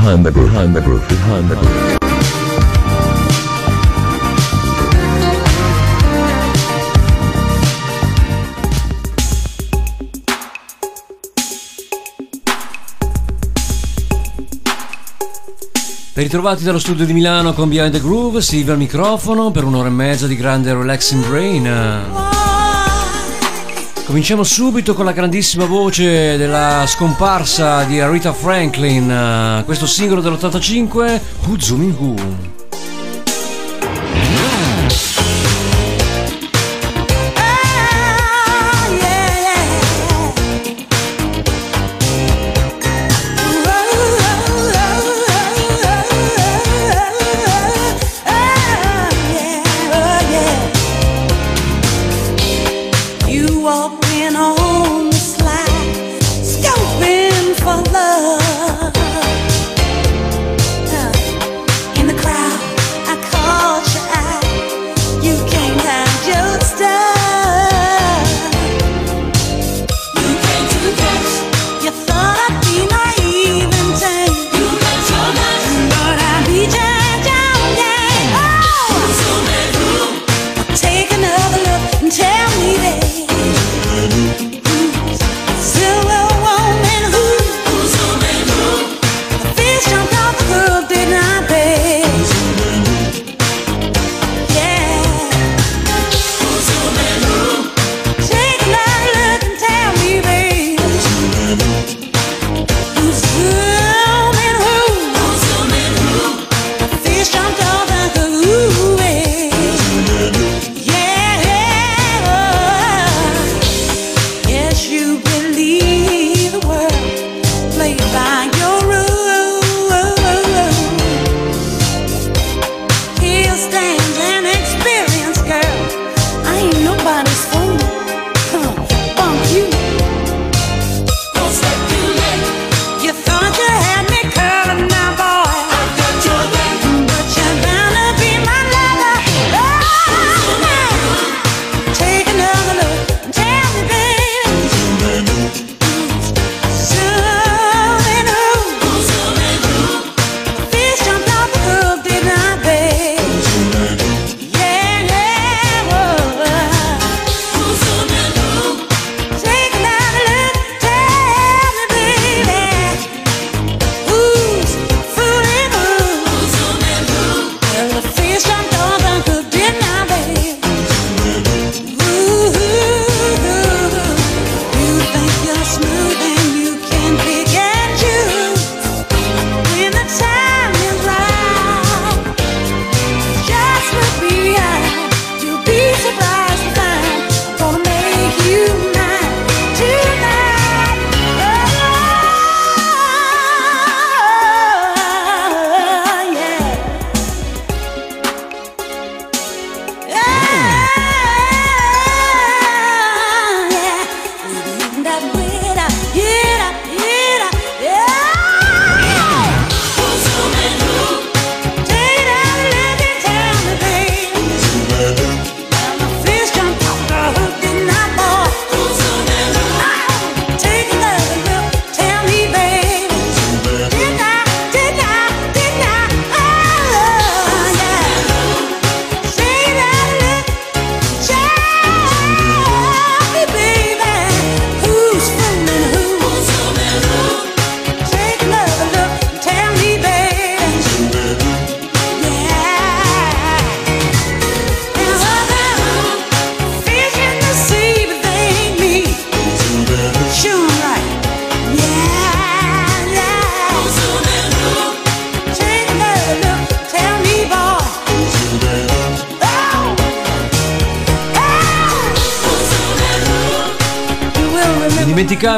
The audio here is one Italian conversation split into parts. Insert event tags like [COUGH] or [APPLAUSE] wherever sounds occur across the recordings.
behind the groove, behind the groove, behind the groove. Ben ritrovati dallo studio di Milano con Behind the Groove, al microfono per un'ora e mezza di grande relaxing brain. Cominciamo subito con la grandissima voce della scomparsa di Aretha Franklin, questo singolo dell'85, Who Zooming Who.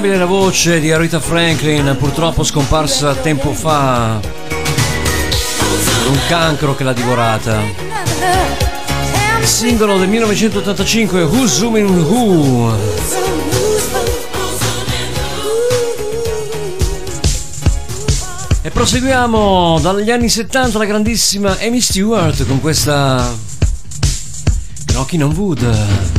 Indimenticabile la voce di Aretha Franklin, purtroppo scomparsa tempo fa. Un cancro che l'ha divorata. Il singolo del 1985, Who's Zooming Who? E proseguiamo dagli anni 70 la grandissima Amy Stewart con questa Knocking on Wood.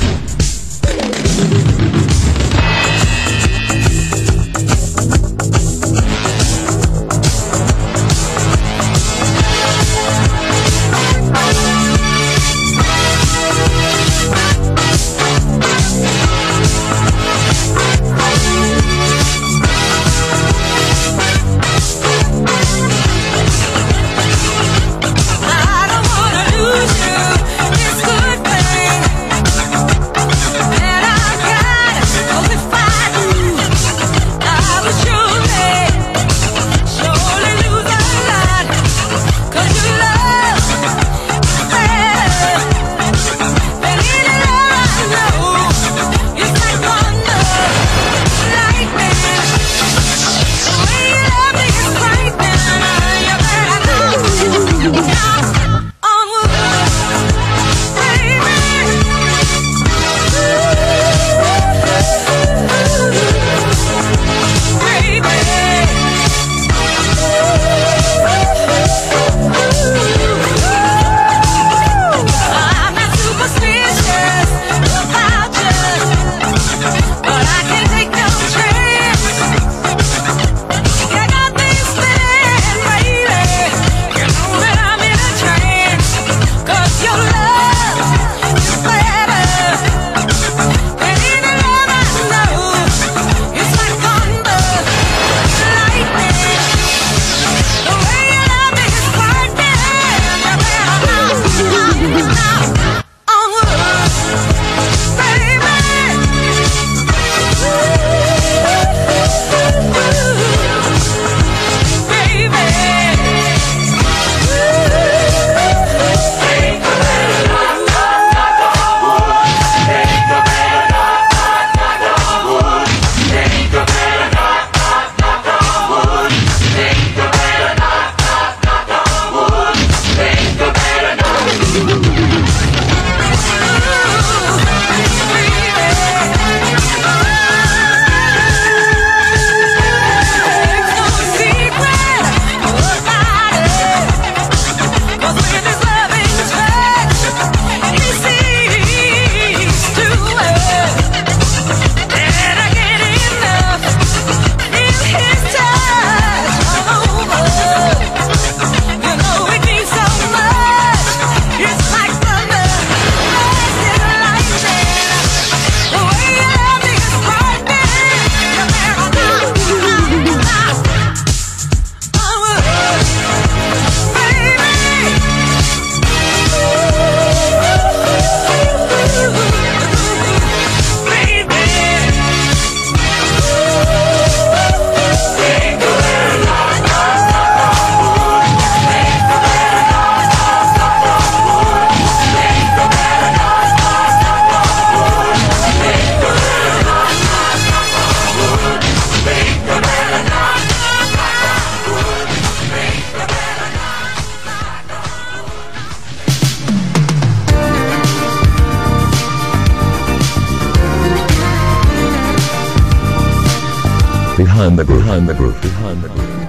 Behind the groove.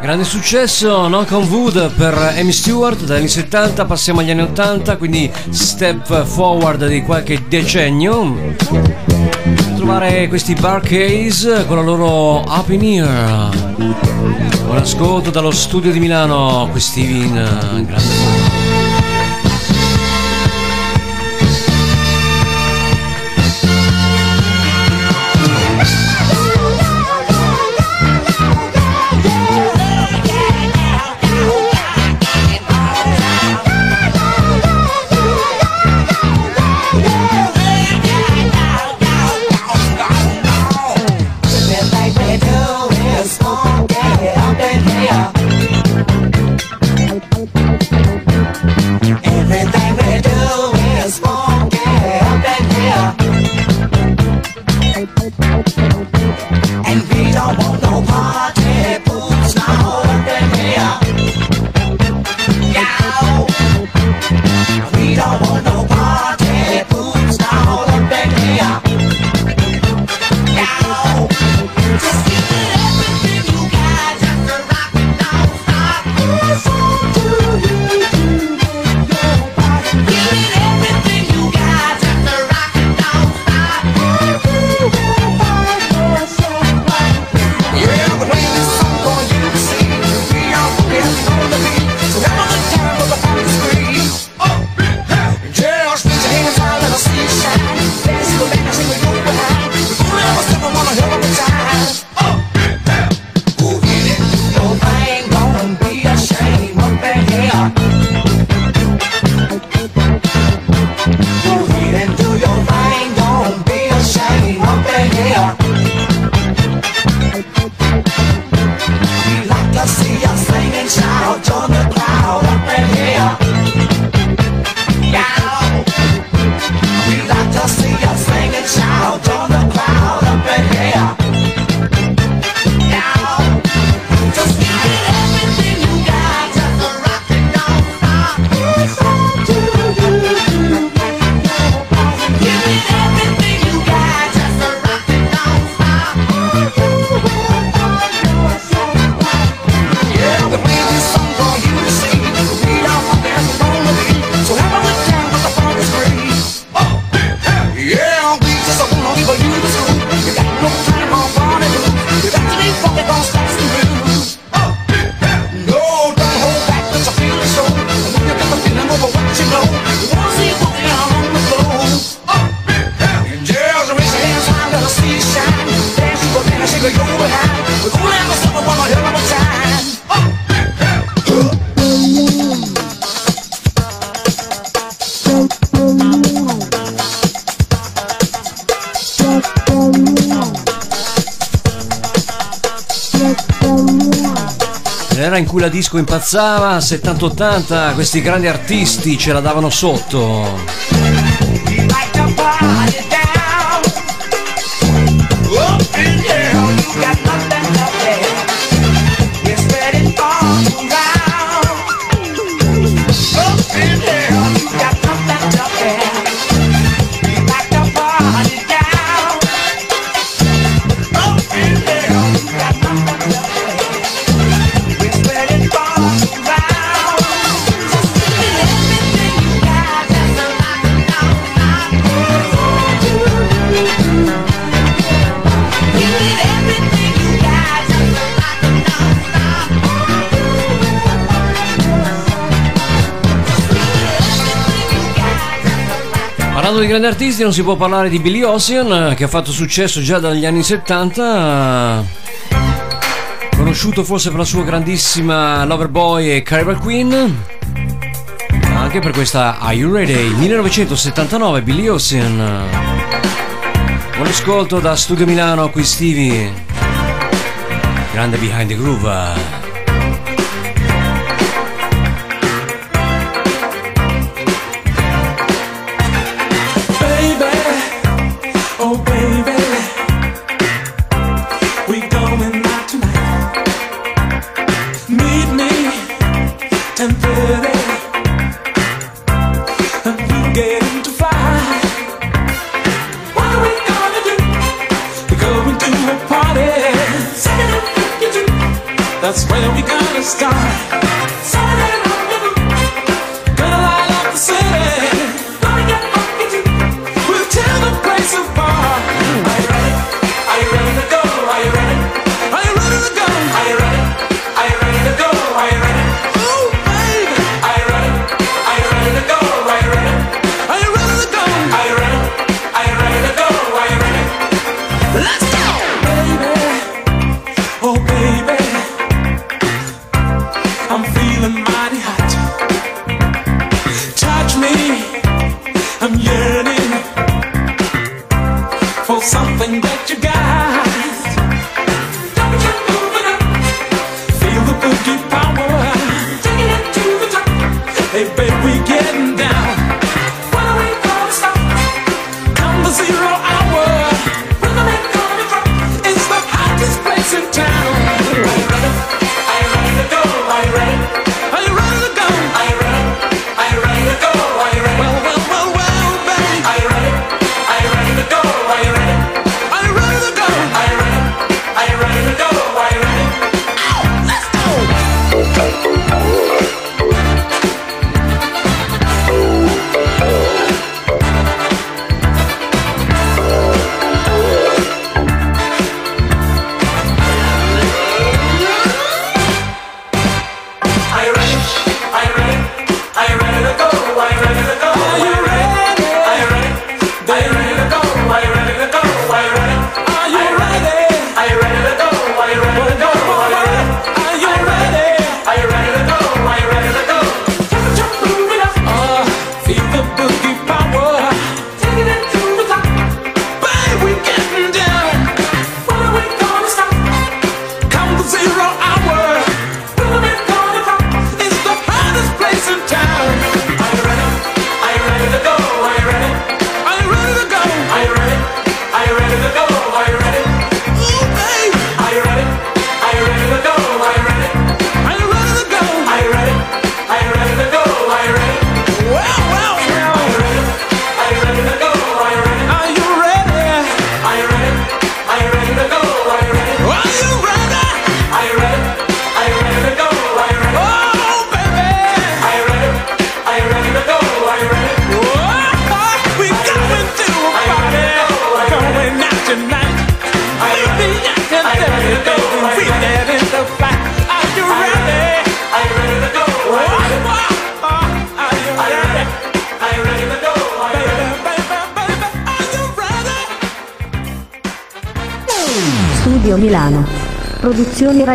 Grande successo, Knock on Wood per Amy Stewart dagli anni 70 passiamo agli anni 80, quindi step forward di qualche decennio. Trovare questi Bar Case con la loro Up in Ear. Buon ascolto dallo studio di Milano, questi in grande cui la disco impazzava, 70-80, questi grandi artisti ce la davano sotto. Parlando di grandi artisti non si può parlare di Billy Ocean che ha fatto successo già dagli anni 70 conosciuto forse per la sua grandissima Loverboy e Carnival Queen anche per questa Are You Ready? 1979 Billy Ocean. Buon ascolto da Studio Milano qui Stevie grande Behind the Groove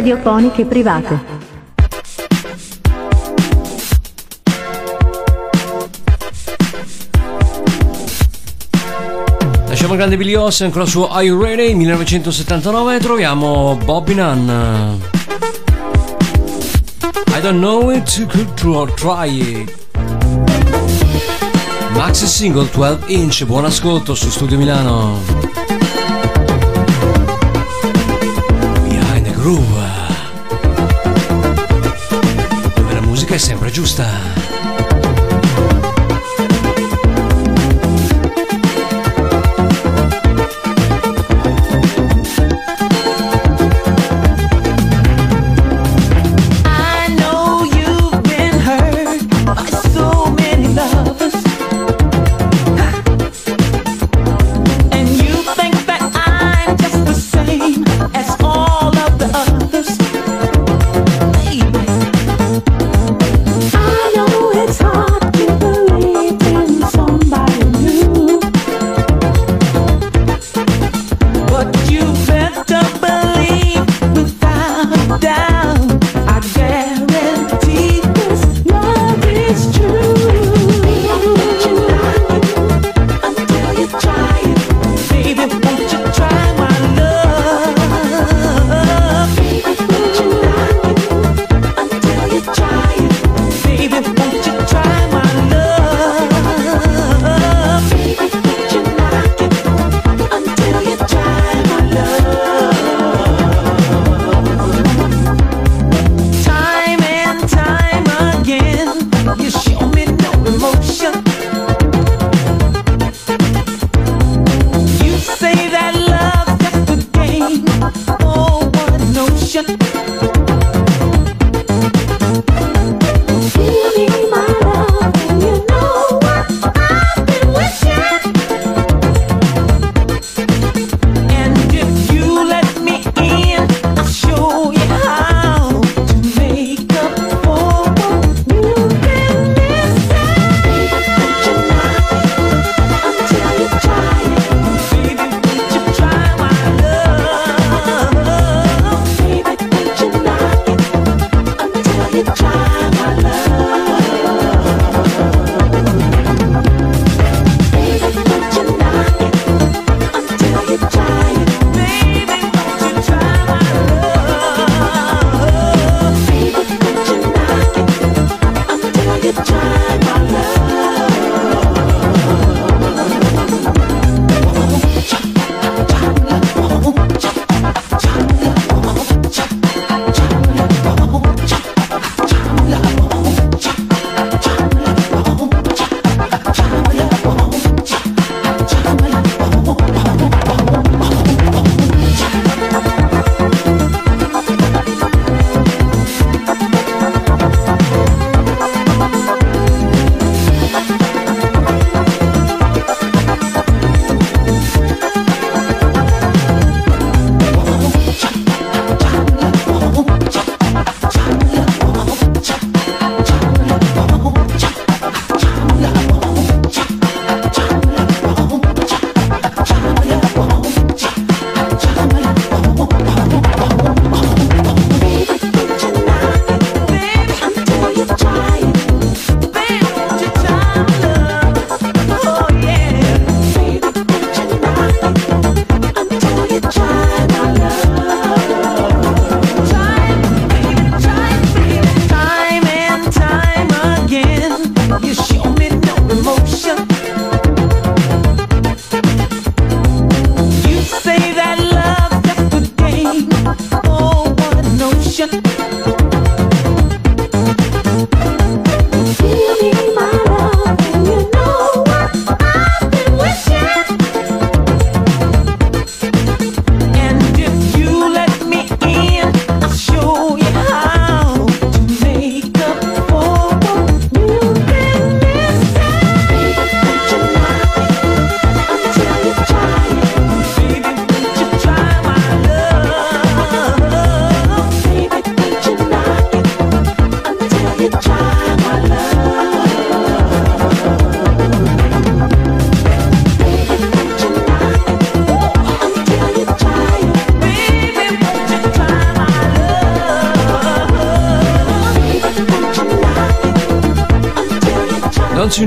radiofoniche private. Lasciamo il grande Billy Olsen con la sua You Ready 1979 e troviamo Bobby Nunn. I don't know it, could try it. Max Single 12 inch, buon ascolto su Studio Milano. Groove. Dove la giusta.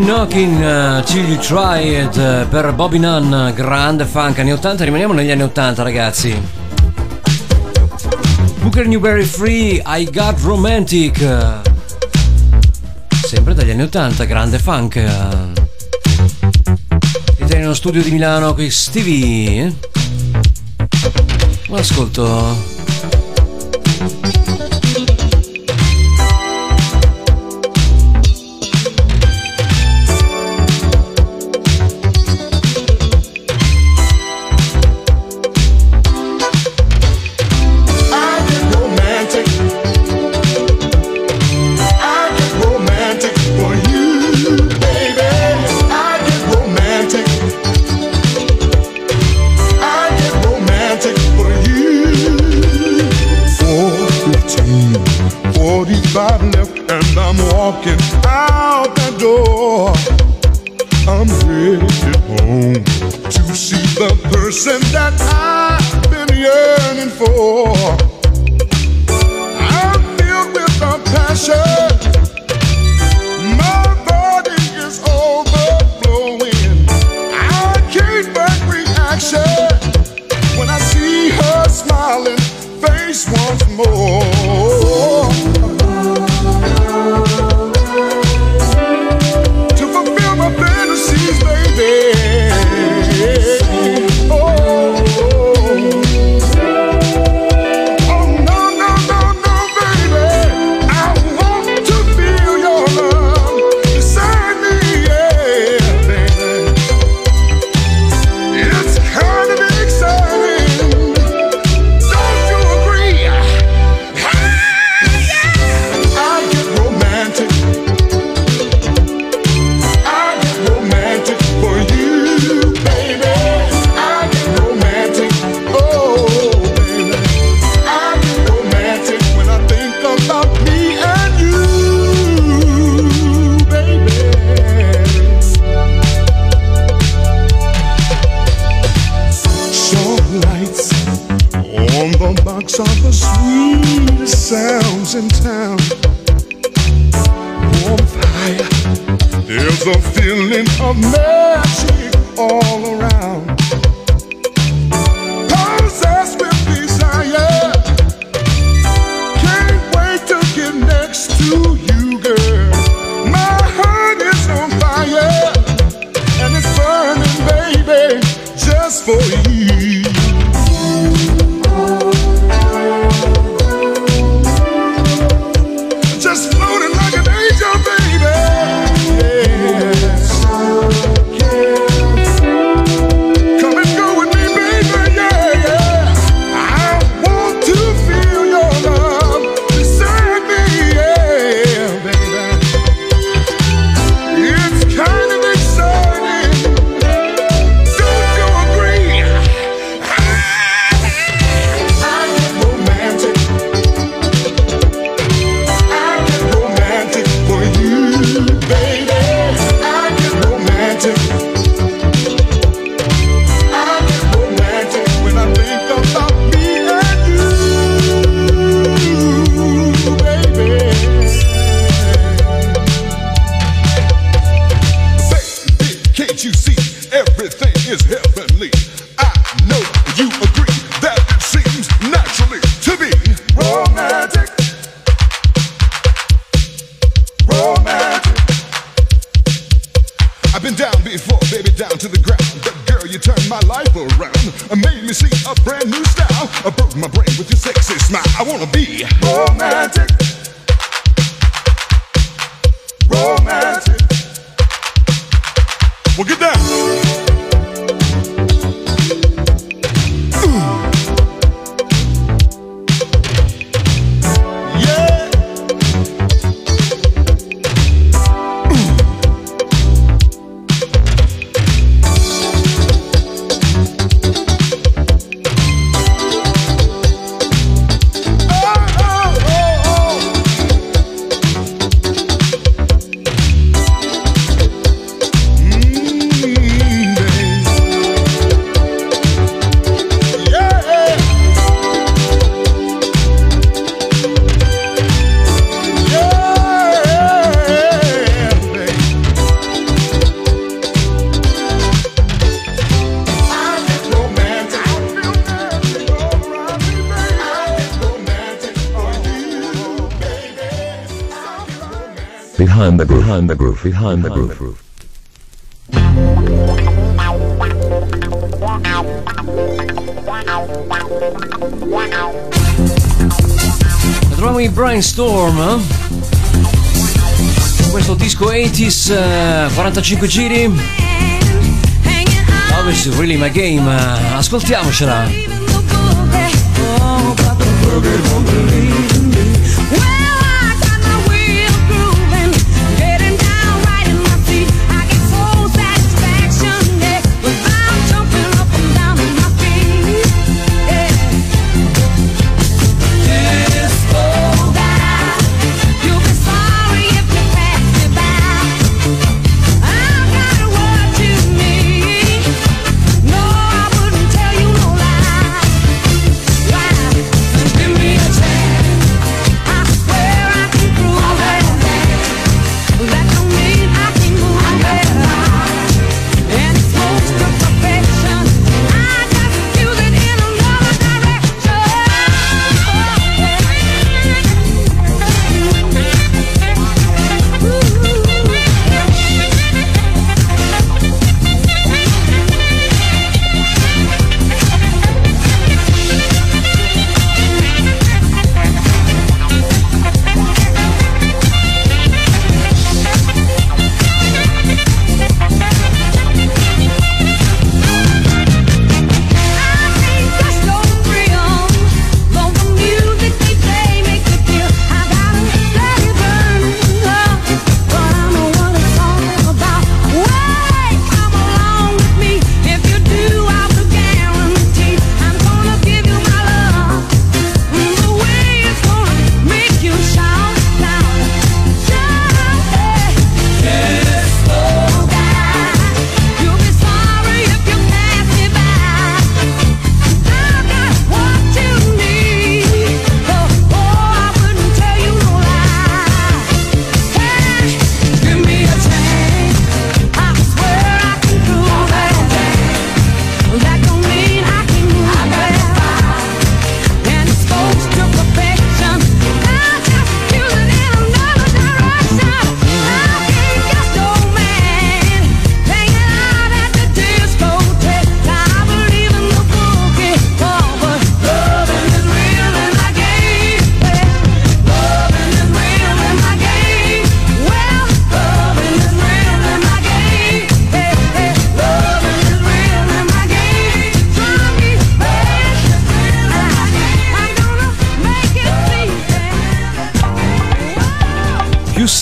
Knocking uh, Till You Try It uh, per Bobby Nunn, grande funk anni 80, rimaniamo negli anni 80 ragazzi. Booker Newberry Free, I Got Romantic, sempre dagli anni 80, grande funk. Siete nello studio di Milano qui Stevie. Un ascolto. Oh, magic. behind the groove, behind the groove. Behind the Troviamo i Brainstorm eh? questo disco 80s eh, 45 giri. Love is really my game. Eh? Ascoltiamocela. Oh,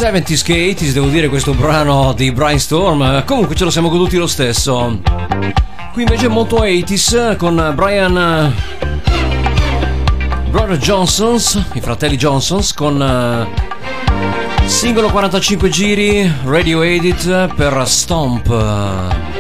70s che 80s, devo dire questo brano di Brainstorm. Comunque ce lo siamo goduti lo stesso. Qui invece molto 80s con Brian Brother Johnsons, i fratelli Johnsons con uh, singolo 45 giri, radio edit per Stomp.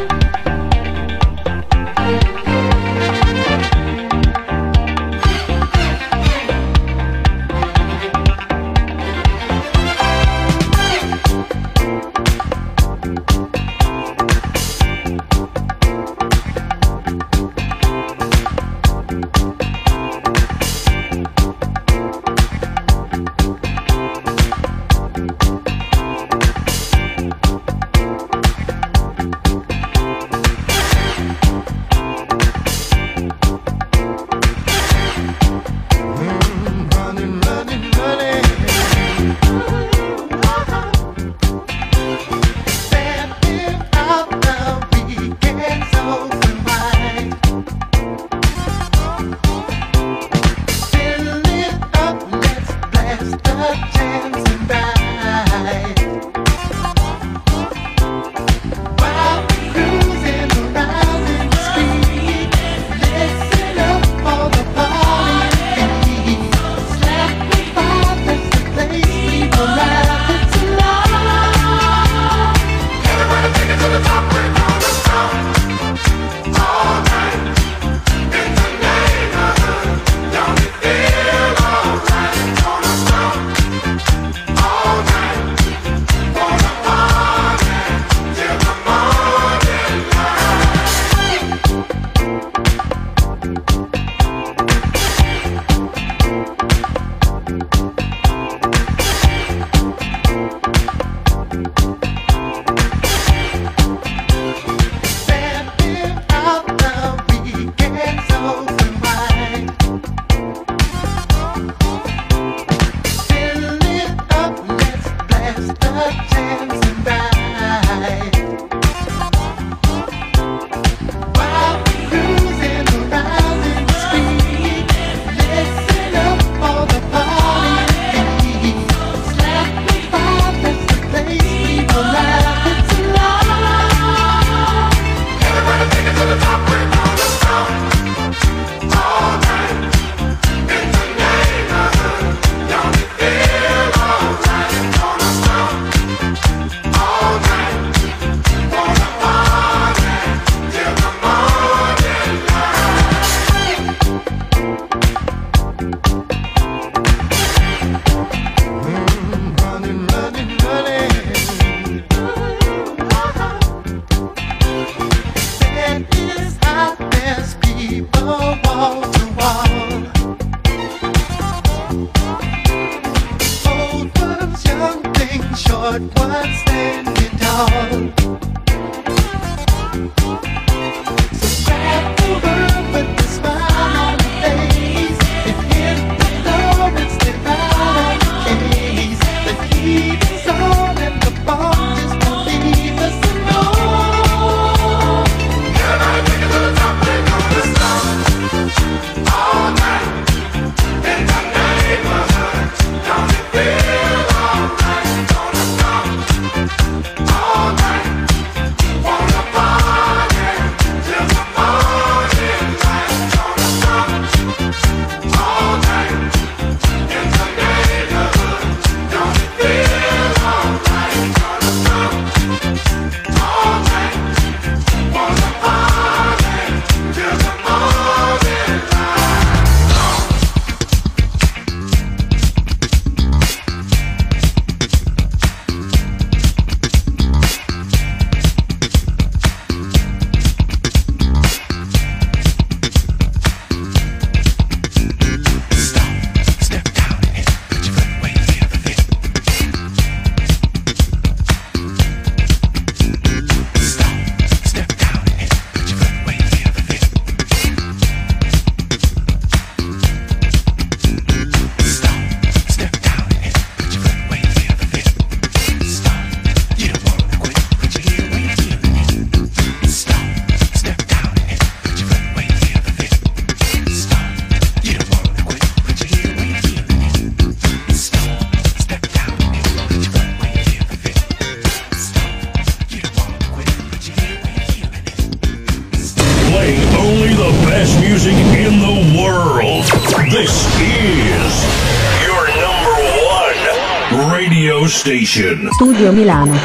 Production Studio Milano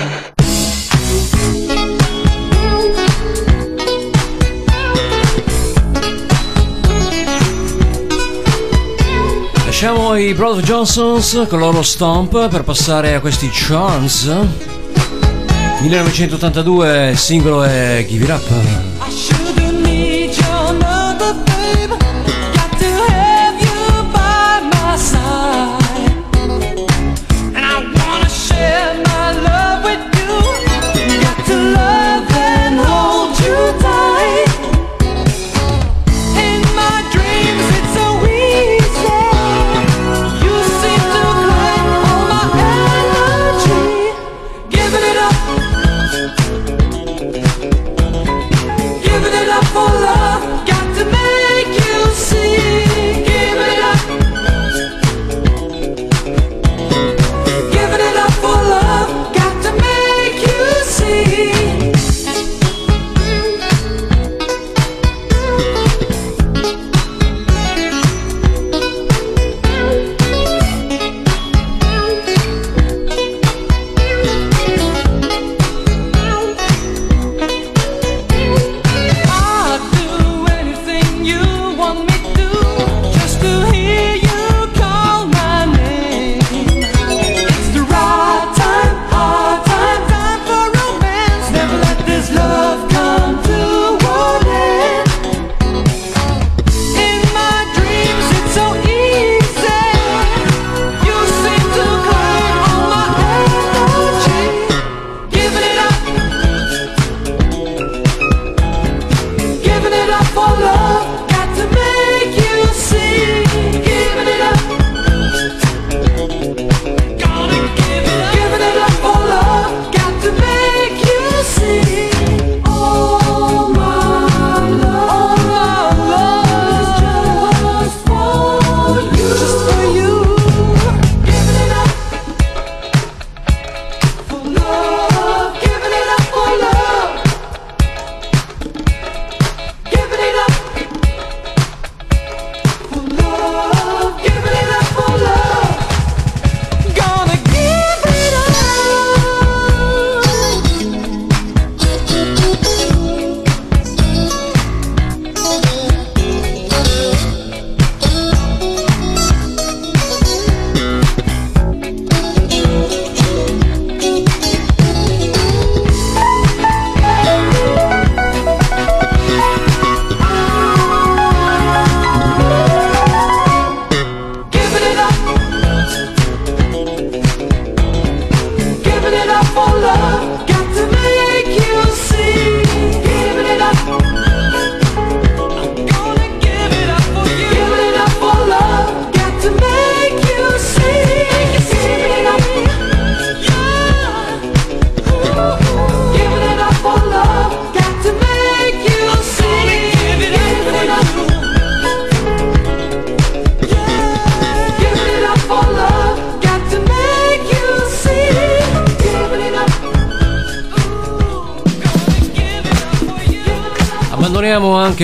Lasciamo i Brother Johnsons con loro stomp per passare a questi Chance. 1982, singolo è Give It Up.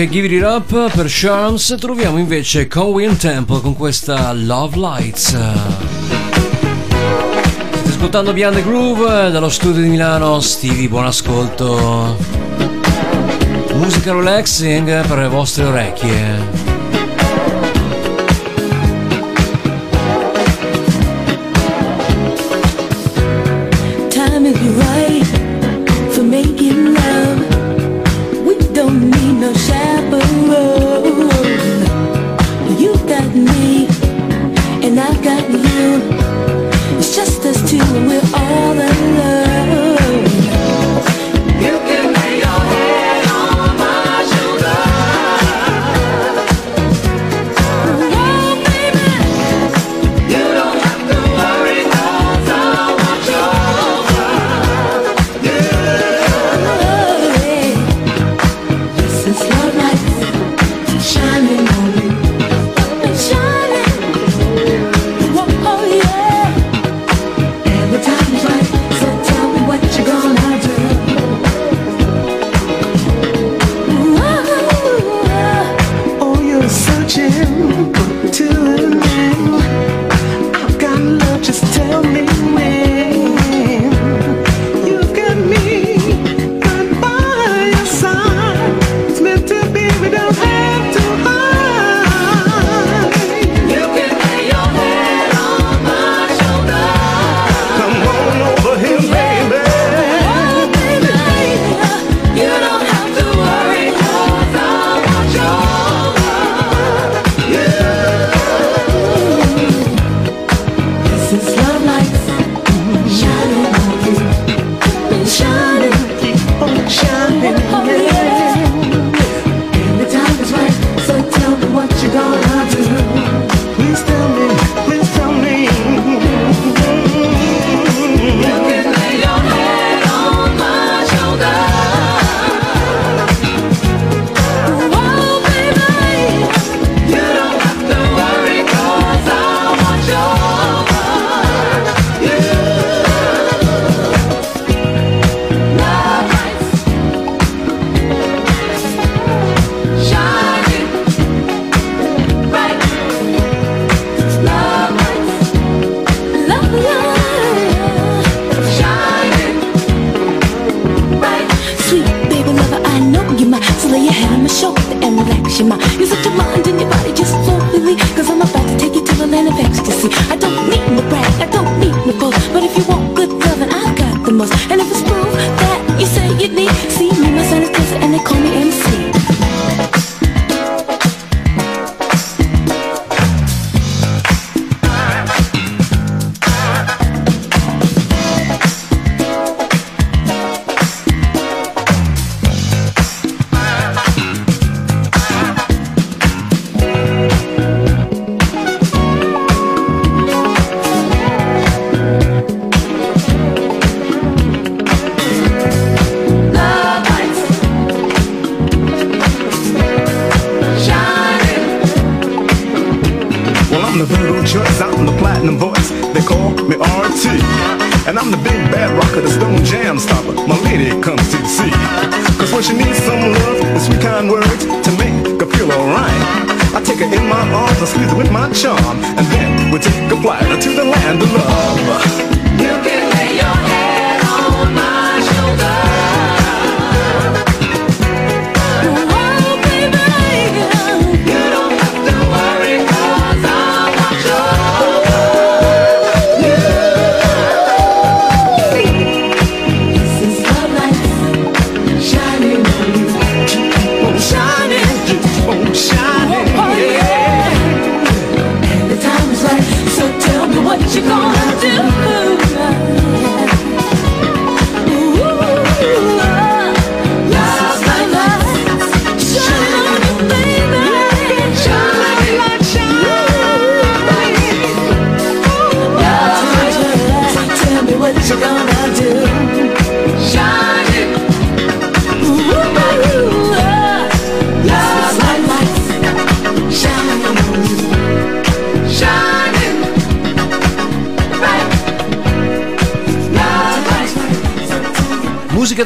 Give It Up per Sharms troviamo invece Conway Temple con questa Love Lights. State ascoltando Beyond the Groove dallo studio di Milano Stevie buon ascolto. Musica relaxing per le vostre orecchie.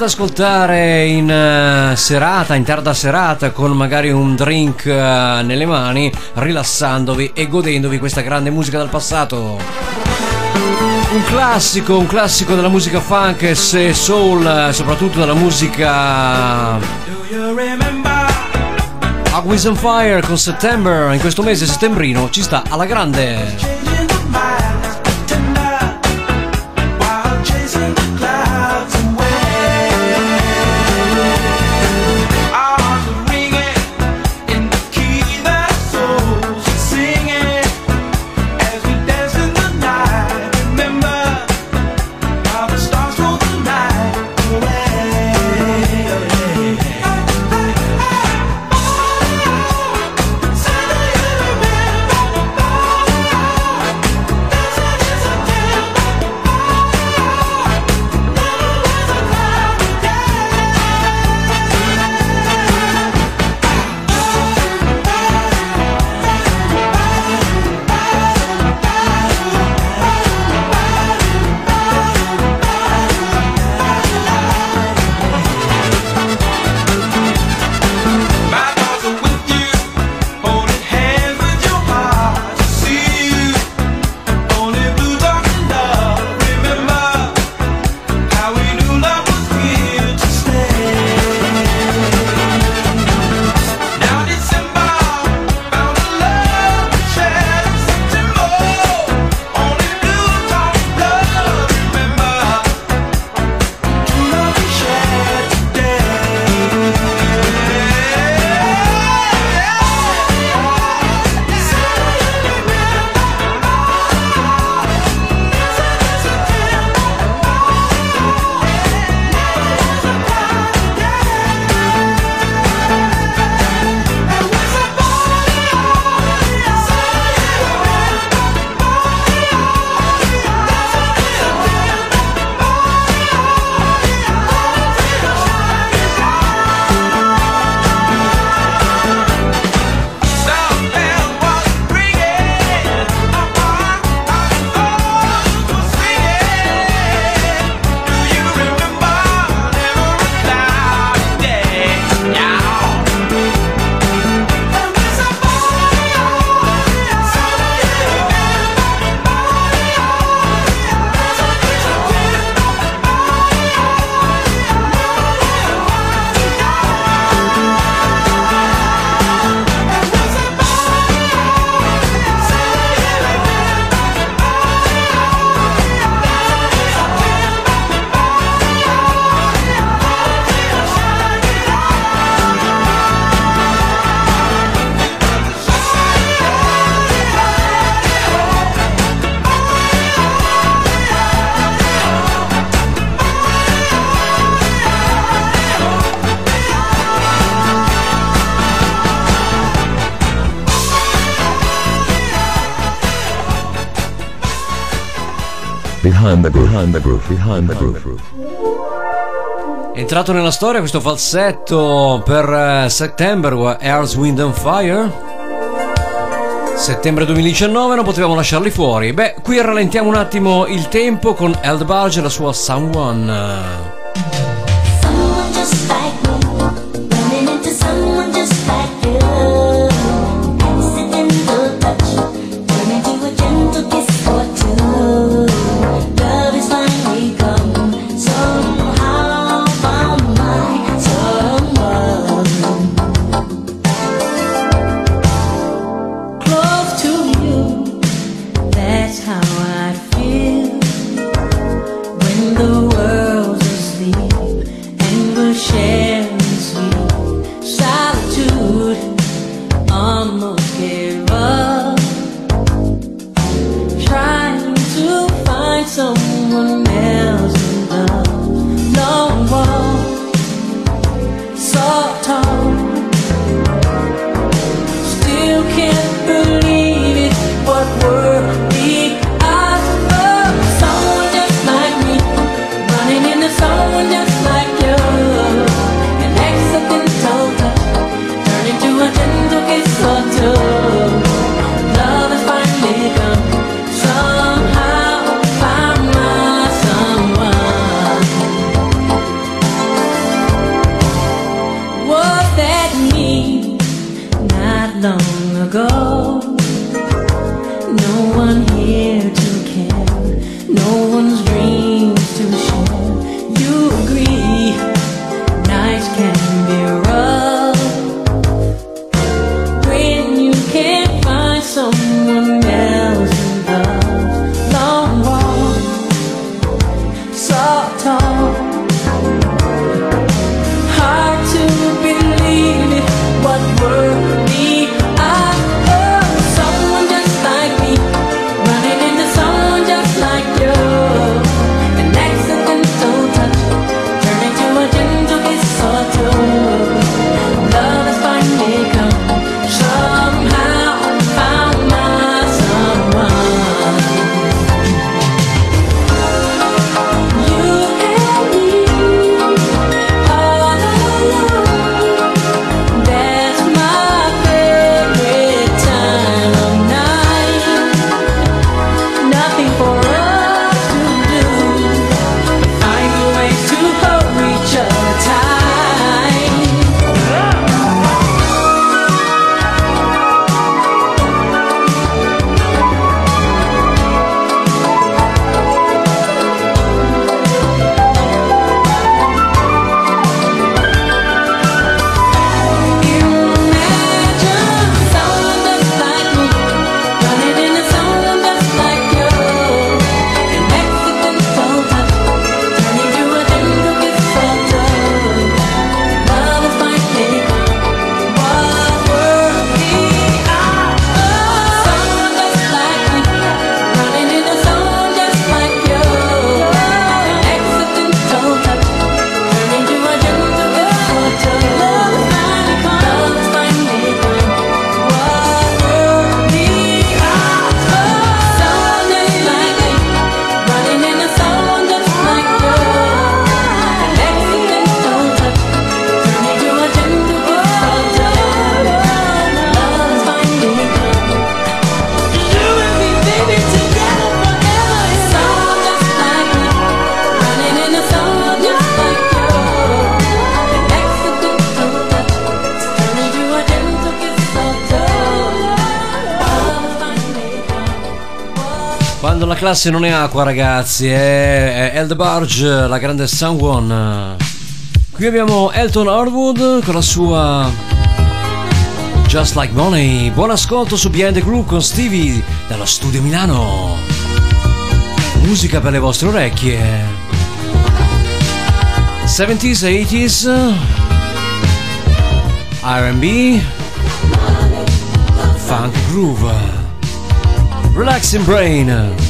ad ascoltare in eh, serata, in tarda serata, con magari un drink eh, nelle mani, rilassandovi e godendovi questa grande musica dal passato un classico, un classico della musica funk e soul, eh, soprattutto della musica A Wiz on Fire con September, in questo mese settembrino ci sta alla grande. Behind the groove, behind the groove, behind the groove. Entrato nella storia questo falsetto per eh, uh, September, Airs, Wind and Fire. Settembre 2019 non potevamo lasciarli fuori. Beh, qui rallentiamo un attimo il tempo con Eld Barge e la sua Someone. classe non è acqua, ragazzi, è, è Barge, la grande Someone. Qui abbiamo Elton Harwood con la sua Just Like Money. Buon ascolto su Behind the Group con Stevie dallo studio Milano. Musica per le vostre orecchie. 70s, 80s, RB, funk groove. Relaxing Brain.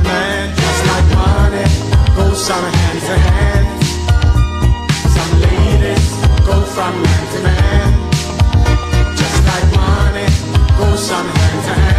from hand to hand, Just like money goes from hand to hand.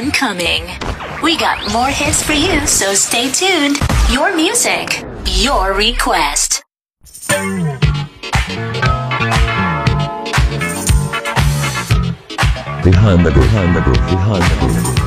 on coming. We got more hits for you, so stay tuned. Your music, your request. Behind the groove, behind the groove, behind the groove.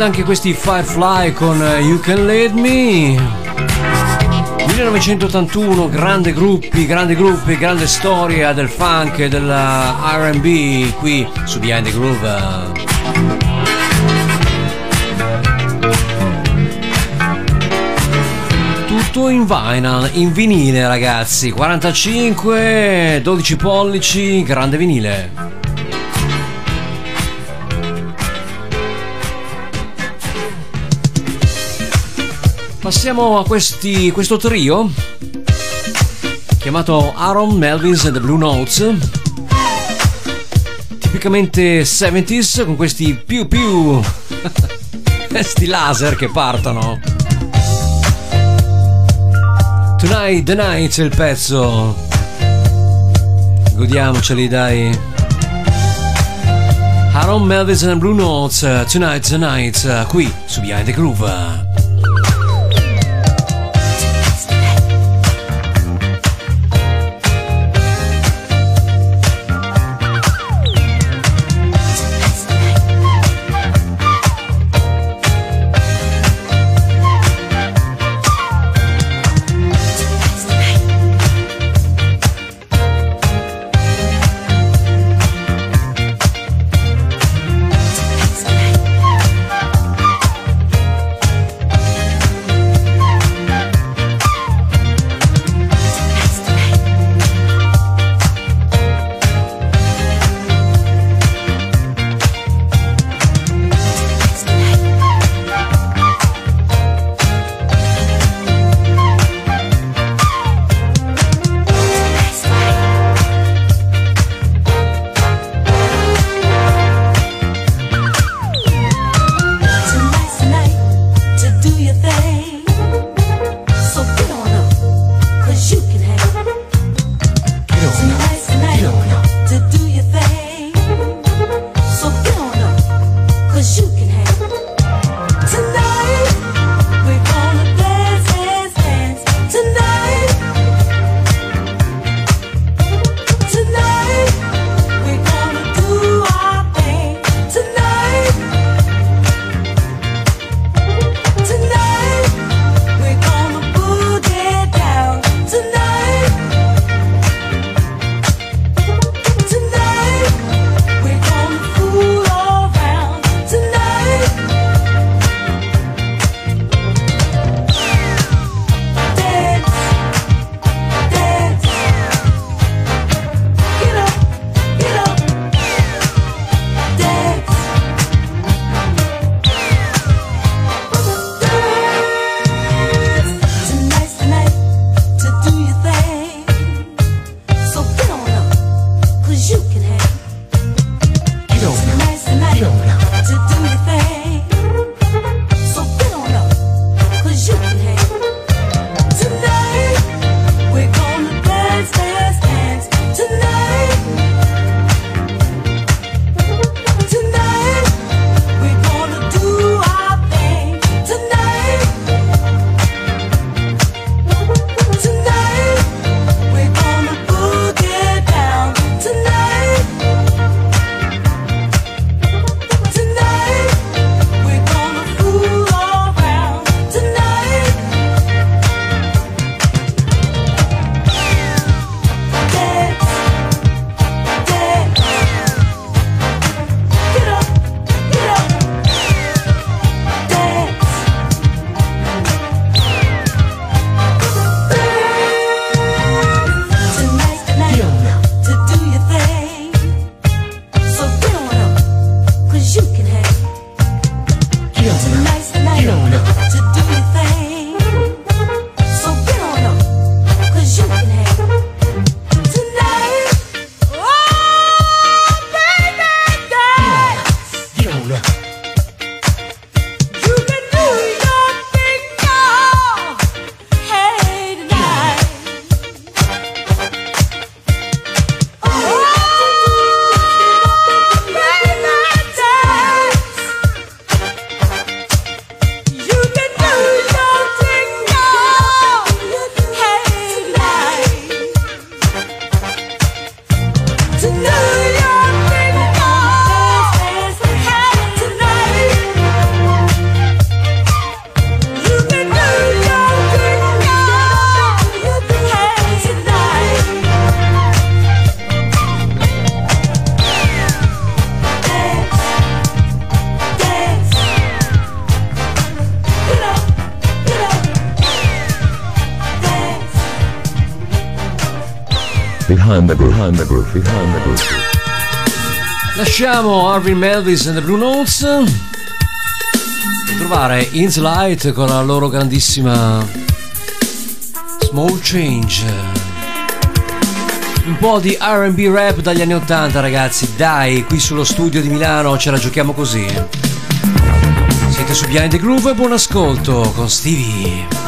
Ascoltando anche questi Firefly con eh, You Can Lead Me. 1981, grandi gruppi, grandi gruppi, grande storia del funk e della RB qui su Behind the Groove. Tutto in vinyl, in vinile ragazzi, 45, 12 pollici, grande vinile. Passiamo a questi, questo trio chiamato Aaron Melvins and the Blue Notes. Tipicamente 70s con questi più più [LAUGHS] questi laser che partono. Tonight the Night è il pezzo. Godiamoceli dai. Aaron Melvins and the Blue Notes, Tonight the Night, qui su Behind the Groove. Behind the groove, behind the groove, behind the groove. Lasciamo Arvin Melvis and the Blue Notes trovare Ins Light con la loro grandissima Small Change. Un po' di RB rap dagli anni 80 ragazzi, dai, qui sullo studio di Milano ce la giochiamo così. Siete su Behind the Groove, buon ascolto con Stevie.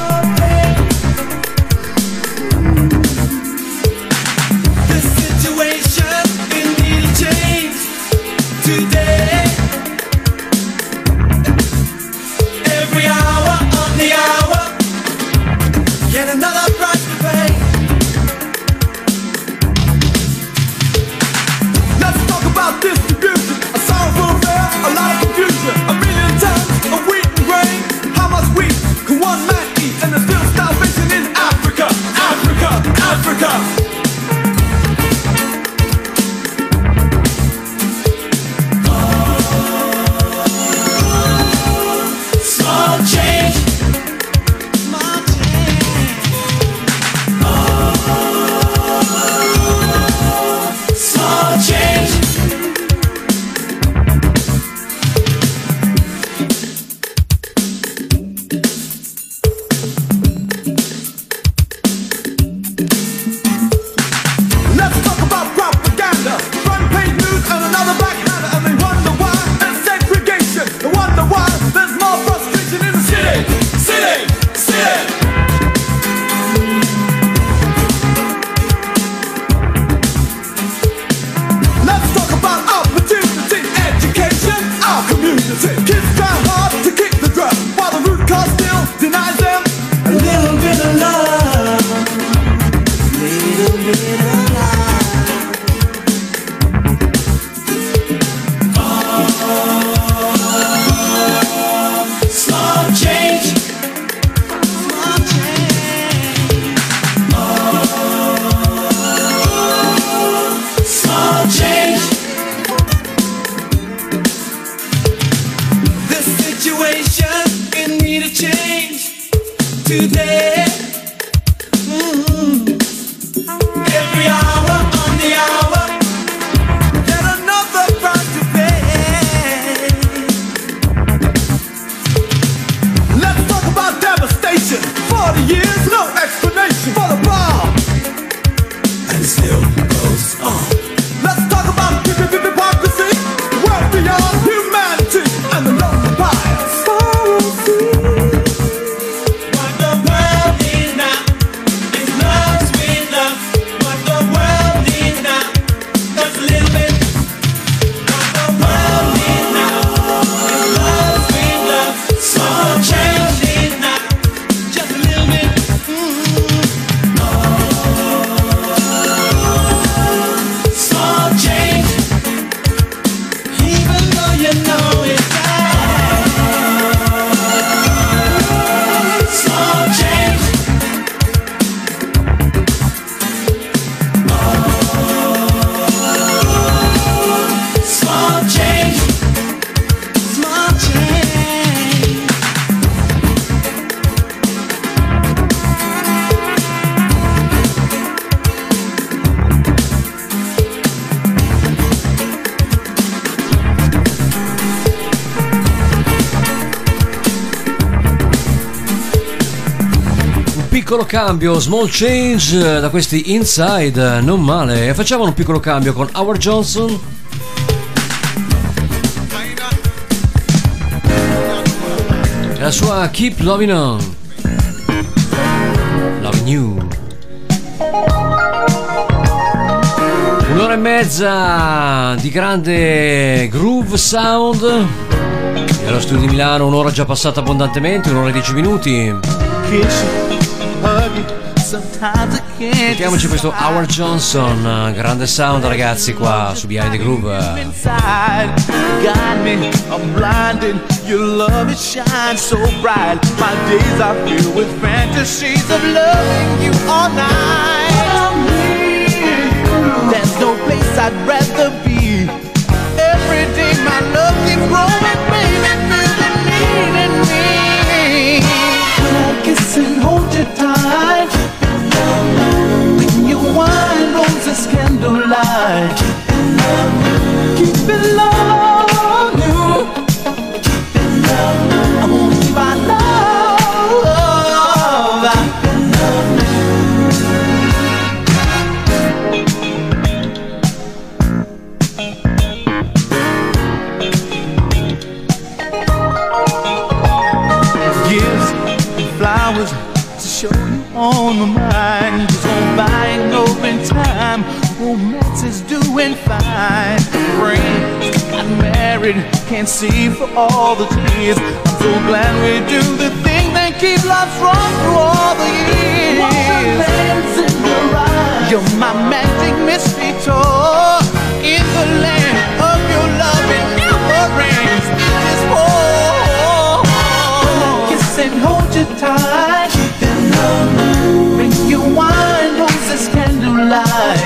Piccolo cambio, small change eh, da questi inside, non male. Facciamo un piccolo cambio con Howard Johnson. E la sua Keep Loving On. Loving You. Un'ora e mezza di grande groove sound. E allo studio di Milano un'ora già passata abbondantemente, un'ora e dieci minuti. Mettiamoci questo Howard Johnson, eh, grande sound ragazzi qua su Behind the Groove. There's no place I'd rather be. Every day my love keeps growing, baby, feel the need in me. When I kiss and hold you tight, Keeping love. Keeping love. Keeping love. I keep our love. Flowers to show you on the mind. Fine. Friends got married, can't see for all the tears. I'm so glad we do the thing that keep love strong through all the years. You're my magic mystery tour in the land of your love. Never ends. It is war. Kiss and hold you tight. Keep it love. Bring you wine, roses, candlelight.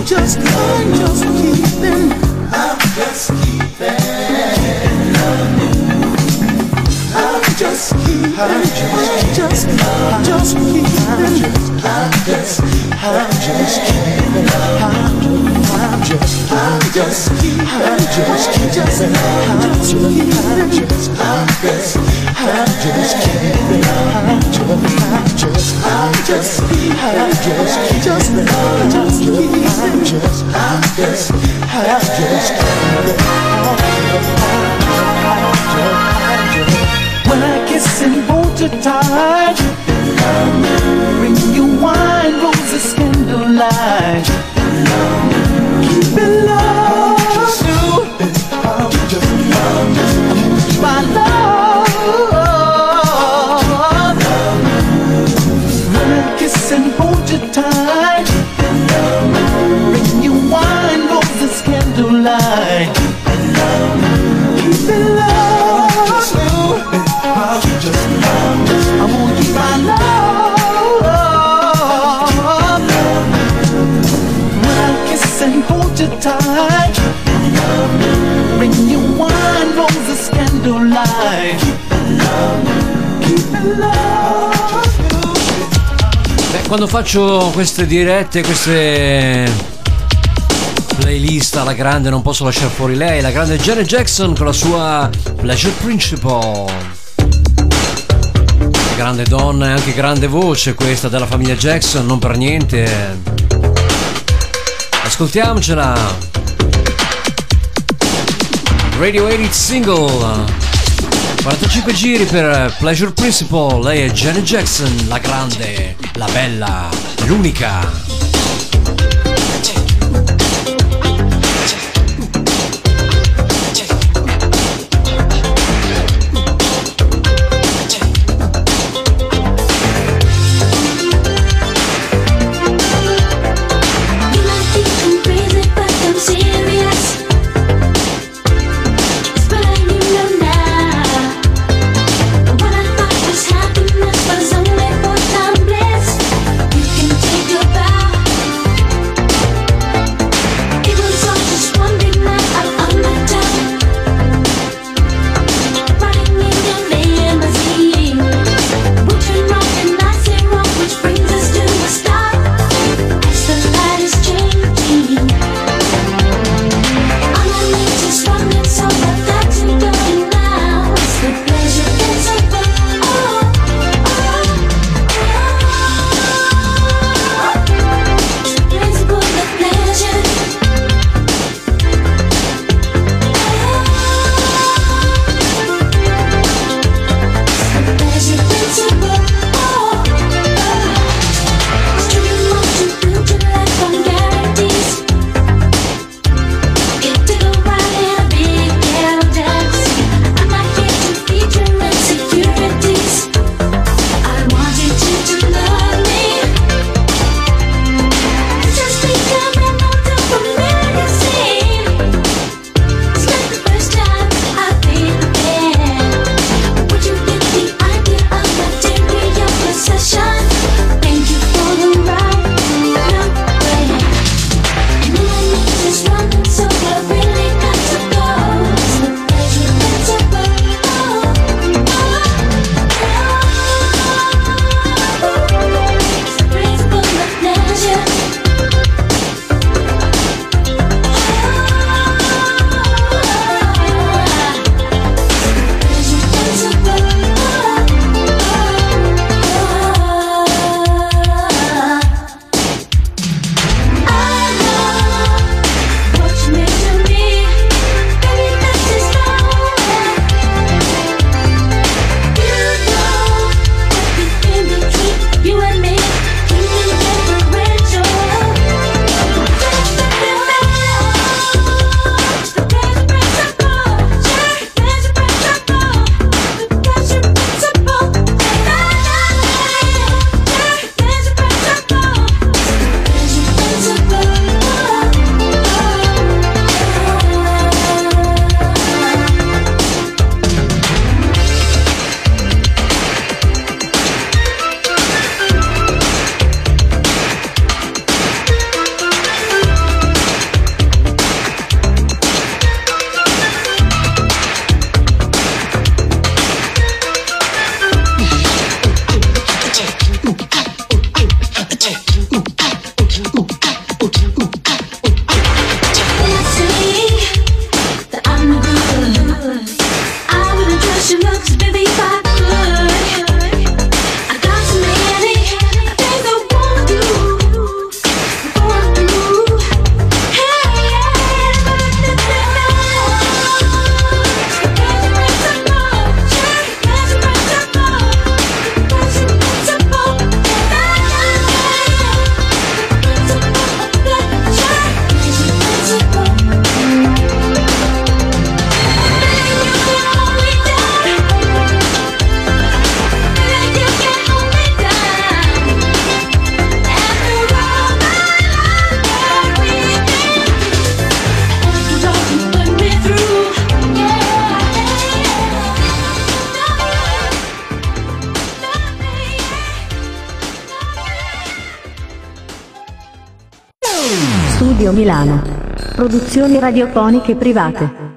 I'm just. Keeping, I'm just keeping. I'm just keeping. I'm just keeping. I'm just. I'm just keeping. I'm just. I'm just. I'm just. I'm just. I'm just keeping. I'm just. I'm just. I'm just. I'm just keeping. I'm just. I'm. I'm just. I'm. I'm just keeping. I'm just. I'm just. I'm just When I kiss and hold you tight, bring you wine, roses, candlelight. Keep it love. My love. Quando faccio queste dirette, queste playlist alla grande, non posso lasciare fuori lei, la grande Janet Jackson con la sua Pleasure Principle. Grande donna e anche grande voce questa della famiglia Jackson, non per niente. Ascoltiamocela. Radio Edit Single. 45 giri per Pleasure Principle, lei è Janet Jackson, la grande, la bella, l'unica. Milano. Produzioni radiofoniche private.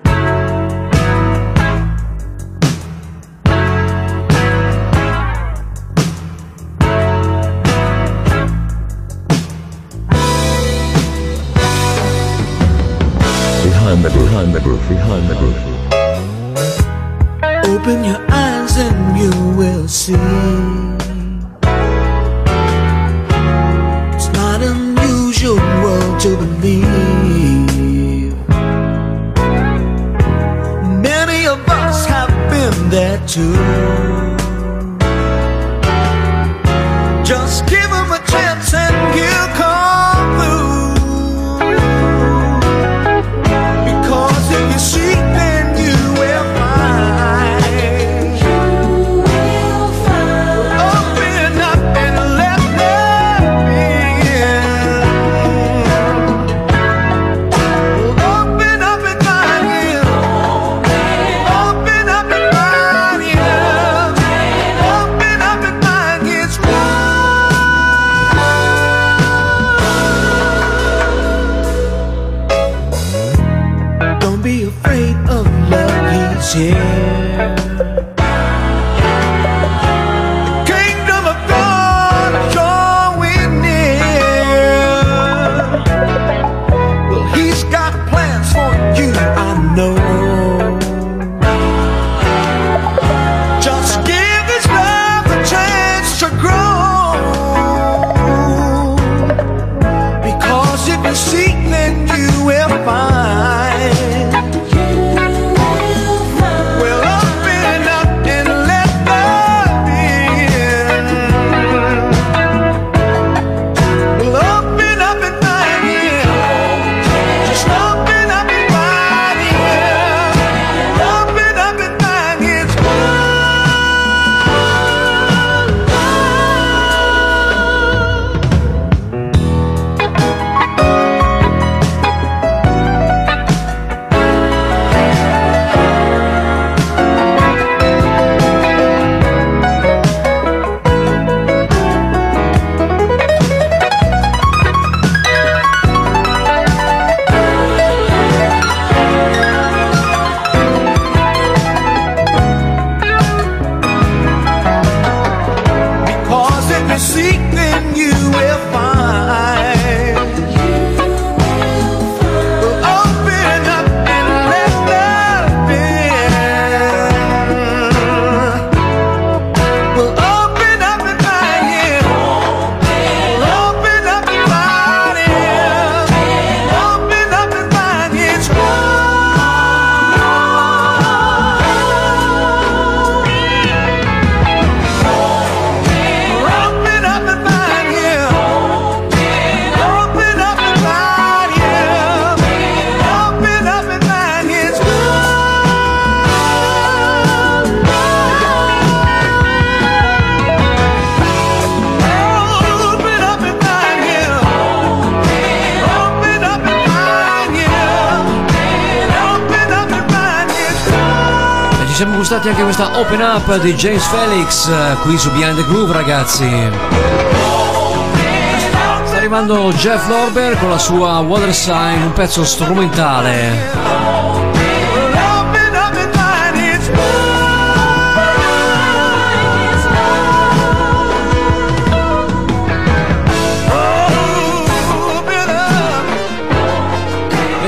Up di James Felix qui su Behind the Groove ragazzi. Sta arrivando Jeff Lorber con la sua Water Sign un pezzo strumentale.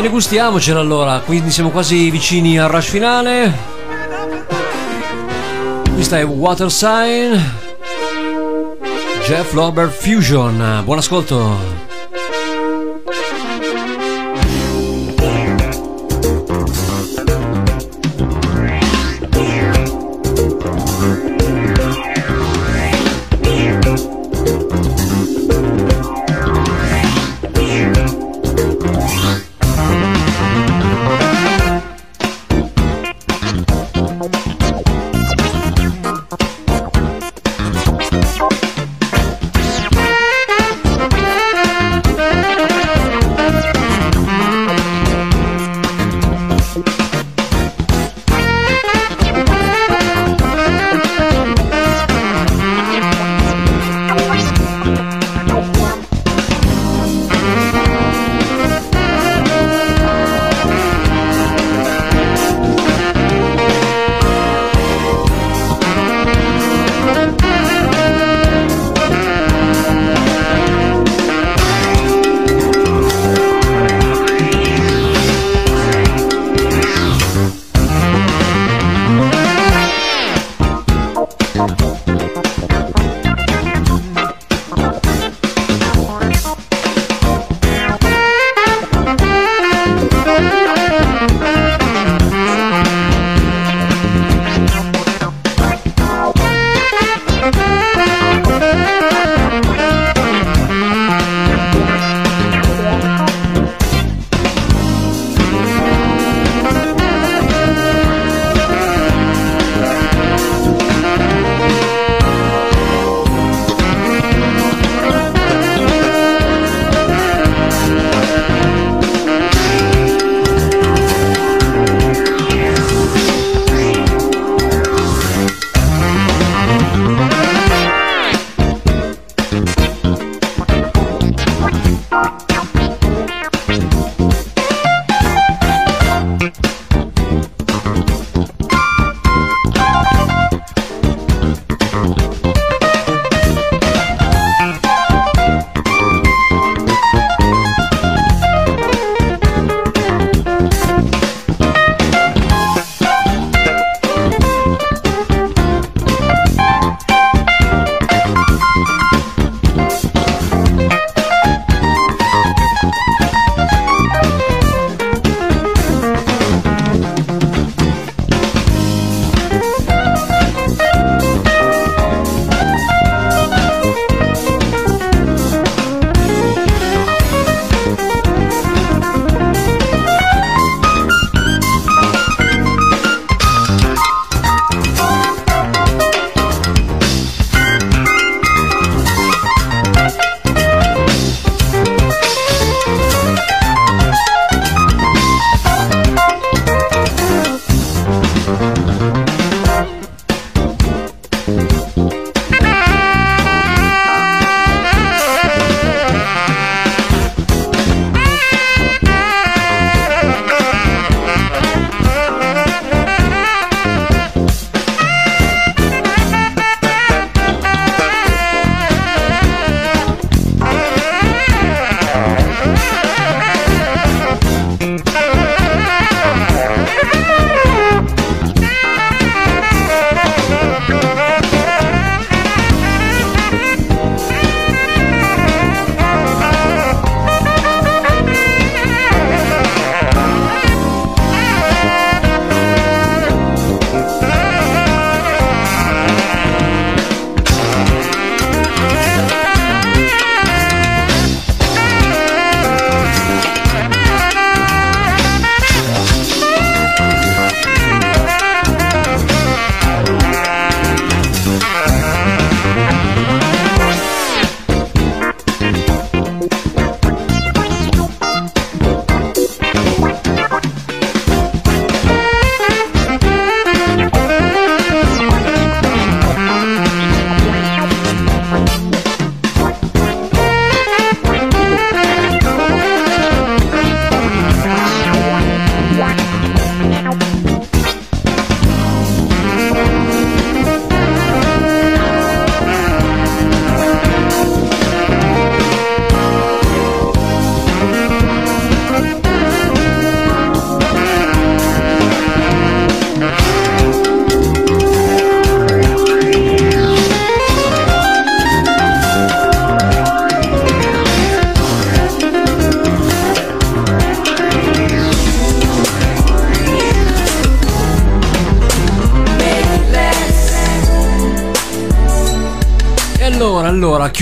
Gustiamocela allora, quindi siamo quasi vicini al rush finale questa è Water Sign. Jeff Lobber Fusion. Buon ascolto.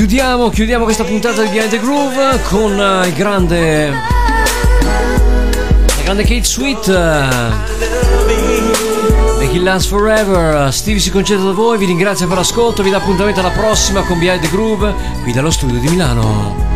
Chiudiamo, chiudiamo questa puntata di Behind the Groove con eh, il grande. La grande Kate Sweet. Uh, Make it last forever. Steve si concentra da voi, vi ringrazio per l'ascolto, vi dà appuntamento alla prossima con Behind the Groove qui dallo studio di Milano.